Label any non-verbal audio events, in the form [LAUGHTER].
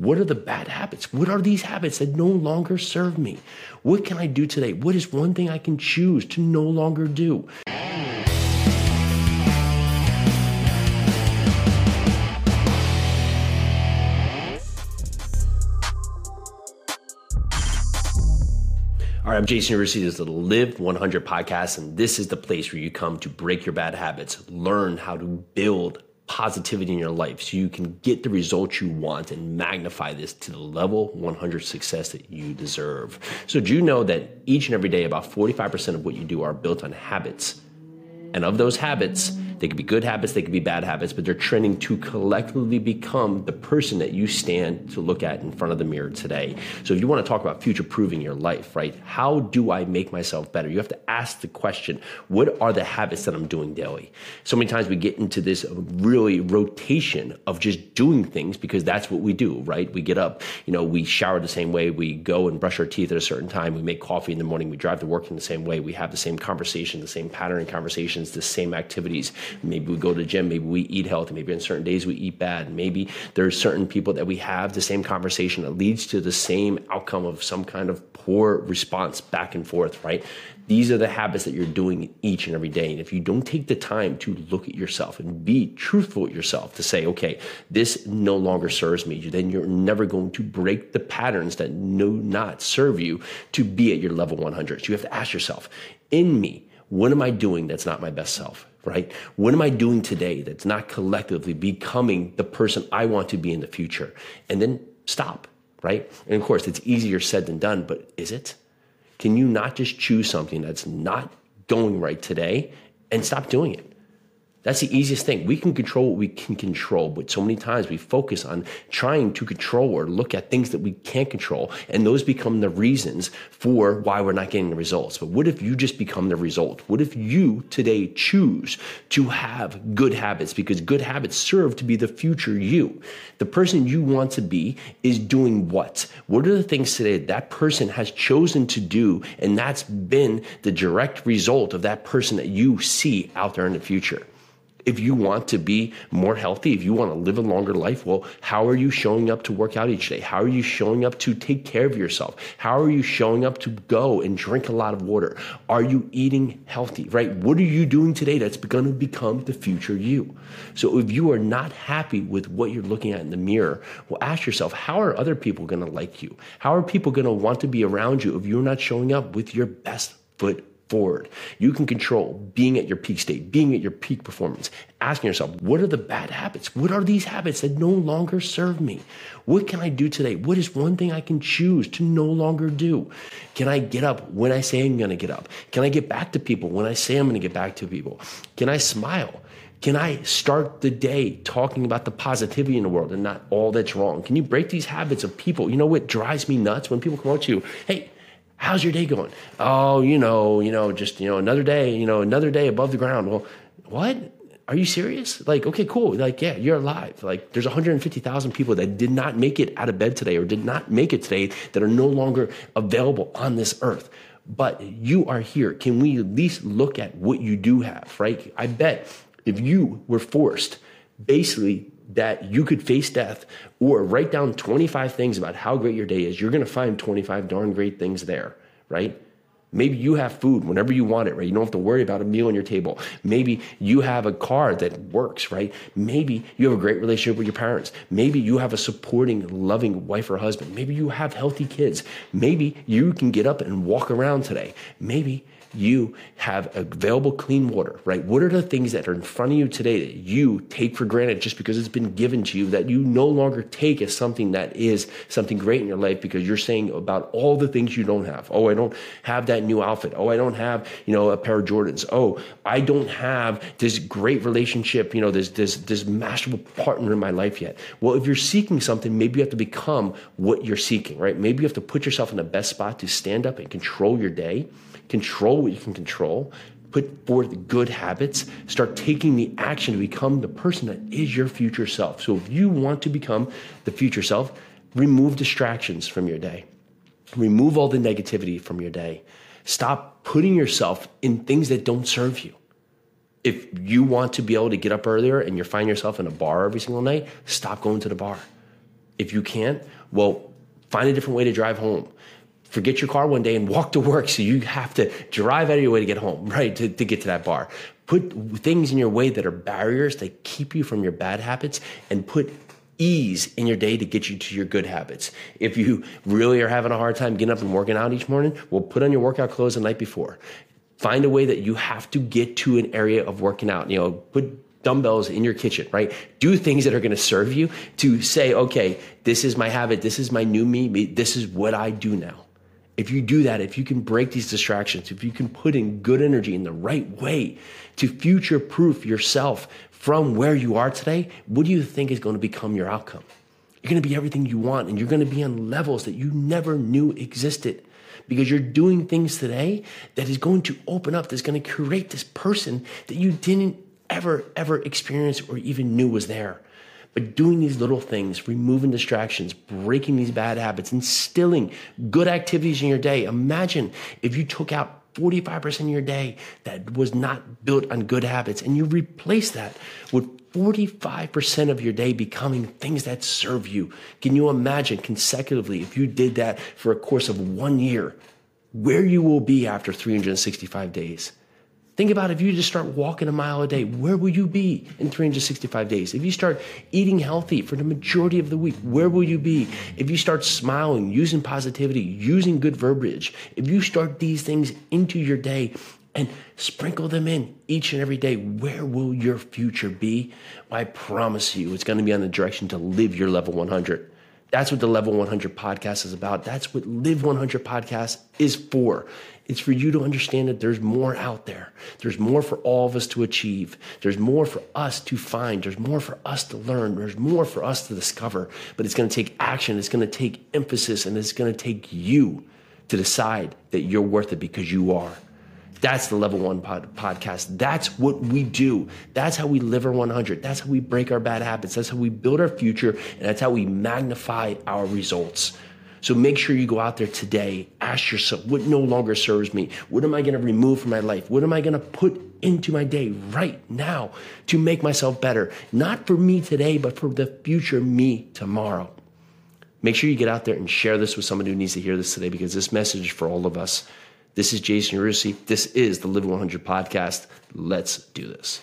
What are the bad habits? What are these habits that no longer serve me? What can I do today? What is one thing I can choose to no longer do? All right, I'm Jason Yarusi. This is the Live 100 podcast, and this is the place where you come to break your bad habits, learn how to build positivity in your life so you can get the results you want and magnify this to the level 100 success that you deserve. So, do you know that each and every day, about 45% of what you do are built on habits? And of those habits, they could be good habits, they could be bad habits, but they're trending to collectively become the person that you stand to look at in front of the mirror today. So if you want to talk about future proving your life, right? How do I make myself better? You have to ask the question, what are the habits that I'm doing daily? So many times we get into this really rotation of just doing things because that's what we do, right? We get up, you know, we shower the same way, we go and brush our teeth at a certain time, we make coffee in the morning, we drive to work in the same way, we have the same conversation, the same pattern in conversations, the same activities Maybe we go to the gym. Maybe we eat healthy. Maybe on certain days we eat bad. Maybe there's certain people that we have the same conversation that leads to the same outcome of some kind of poor response back and forth, right? These are the habits that you're doing each and every day. And if you don't take the time to look at yourself and be truthful with yourself to say, okay, this no longer serves me, then you're never going to break the patterns that do not serve you to be at your level 100. So you have to ask yourself, in me, what am I doing that's not my best self? Right? What am I doing today that's not collectively becoming the person I want to be in the future? And then stop, right? And of course, it's easier said than done, but is it? Can you not just choose something that's not going right today and stop doing it? That's the easiest thing. We can control what we can control, but so many times we focus on trying to control or look at things that we can't control, and those become the reasons for why we're not getting the results. But what if you just become the result? What if you today choose to have good habits because good habits serve to be the future you? The person you want to be is doing what? What are the things today that person has chosen to do, and that's been the direct result of that person that you see out there in the future? If you want to be more healthy, if you want to live a longer life, well, how are you showing up to work out each day? How are you showing up to take care of yourself? How are you showing up to go and drink a lot of water? Are you eating healthy, right? What are you doing today that's going to become the future you? So if you are not happy with what you're looking at in the mirror, well, ask yourself, how are other people going to like you? How are people going to want to be around you if you're not showing up with your best foot forward. You can control being at your peak state, being at your peak performance, asking yourself, what are the bad habits? What are these habits that no longer serve me? What can I do today? What is one thing I can choose to no longer do? Can I get up when I say I'm going to get up? Can I get back to people when I say I'm going to get back to people? Can I smile? Can I start the day talking about the positivity in the world and not all that's wrong? Can you break these habits of people? You know what drives me nuts when people come up to you, hey, how's your day going? Oh, you know, you know, just, you know, another day, you know, another day above the ground. Well, what? Are you serious? Like, okay, cool. Like, yeah, you're alive. Like, there's 150,000 people that did not make it out of bed today or did not make it today that are no longer available on this earth. But you are here. Can we at least look at what you do have, right? I bet if you were forced basically that you could face death or write down 25 things about how great your day is, you're going to find 25 darn great things there, right? Maybe you have food whenever you want it, right? You don't have to worry about a meal on your table. Maybe you have a car that works, right? Maybe you have a great relationship with your parents. Maybe you have a supporting, loving wife or husband. Maybe you have healthy kids. Maybe you can get up and walk around today. Maybe you have available clean water, right? What are the things that are in front of you today that you take for granted just because it's been given to you that you no longer take as something that is something great in your life because you're saying about all the things you don't have. Oh, I don't have that new outfit. Oh, I don't have, you know, a pair of Jordans. Oh, I don't have this great relationship, you know, this this this masterful partner in my life yet. Well, if you're seeking something, maybe you have to become what you're seeking, right? Maybe you have to put yourself in the best spot to stand up and control your day control what you can control, put forth good habits, start taking the action to become the person that is your future self. So if you want to become the future self, remove distractions from your day. Remove all the negativity from your day. Stop putting yourself in things that don't serve you. If you want to be able to get up earlier and you're finding yourself in a bar every single night, stop going to the bar If you can't, well, find a different way to drive home. Forget your car one day and walk to work so you have to drive out of your way to get home, [LAUGHS] right? To, to get to that bar. Put things in your way that are barriers that keep you from your bad habits and put ease in your day to get you to your good habits. If you really are having a hard time getting up and working out each morning, well, put on your workout clothes the night before. Find a way that you have to get to an area of working out. You know, put dumbbells in your kitchen, right? Do things that are going to serve you to say, okay, this is my habit. This is my new me. This is what I do now. If you do that, if you can break these distractions, if you can put in good energy in the right way to future proof yourself from where you are today, what do you think is going to become your outcome? You're going to be everything you want and you're going to be on levels that you never knew existed because you're doing things today that is going to open up, that's going to create this person that you didn't ever, ever experience or even knew was there. But doing these little things, removing distractions, breaking these bad habits, instilling good activities in your day. Imagine if you took out 45% of your day that was not built on good habits and you replace that with 45% of your day becoming things that serve you. Can you imagine consecutively if you did that for a course of one year, where you will be after 365 days? Think about if you just start walking a mile a day, where will you be in 365 days? If you start eating healthy for the majority of the week, where will you be? If you start smiling, using positivity, using good verbiage, if you start these things into your day and sprinkle them in each and every day, where will your future be? I promise you, it's going to be on the direction to live your level 100. That's what the Level 100 podcast is about. That's what Live 100 podcast is for. It's for you to understand that there's more out there. There's more for all of us to achieve. There's more for us to find. There's more for us to learn. There's more for us to discover. But it's going to take action. It's going to take emphasis and it's going to take you to decide that you're worth it because you are. That's the level one pod- podcast. That's what we do. That's how we live our 100. That's how we break our bad habits. That's how we build our future. And that's how we magnify our results. So make sure you go out there today. Ask yourself, what no longer serves me? What am I going to remove from my life? What am I going to put into my day right now to make myself better? Not for me today, but for the future me tomorrow. Make sure you get out there and share this with someone who needs to hear this today because this message is for all of us. This is Jason Yarusi. This is the Live 100 podcast. Let's do this.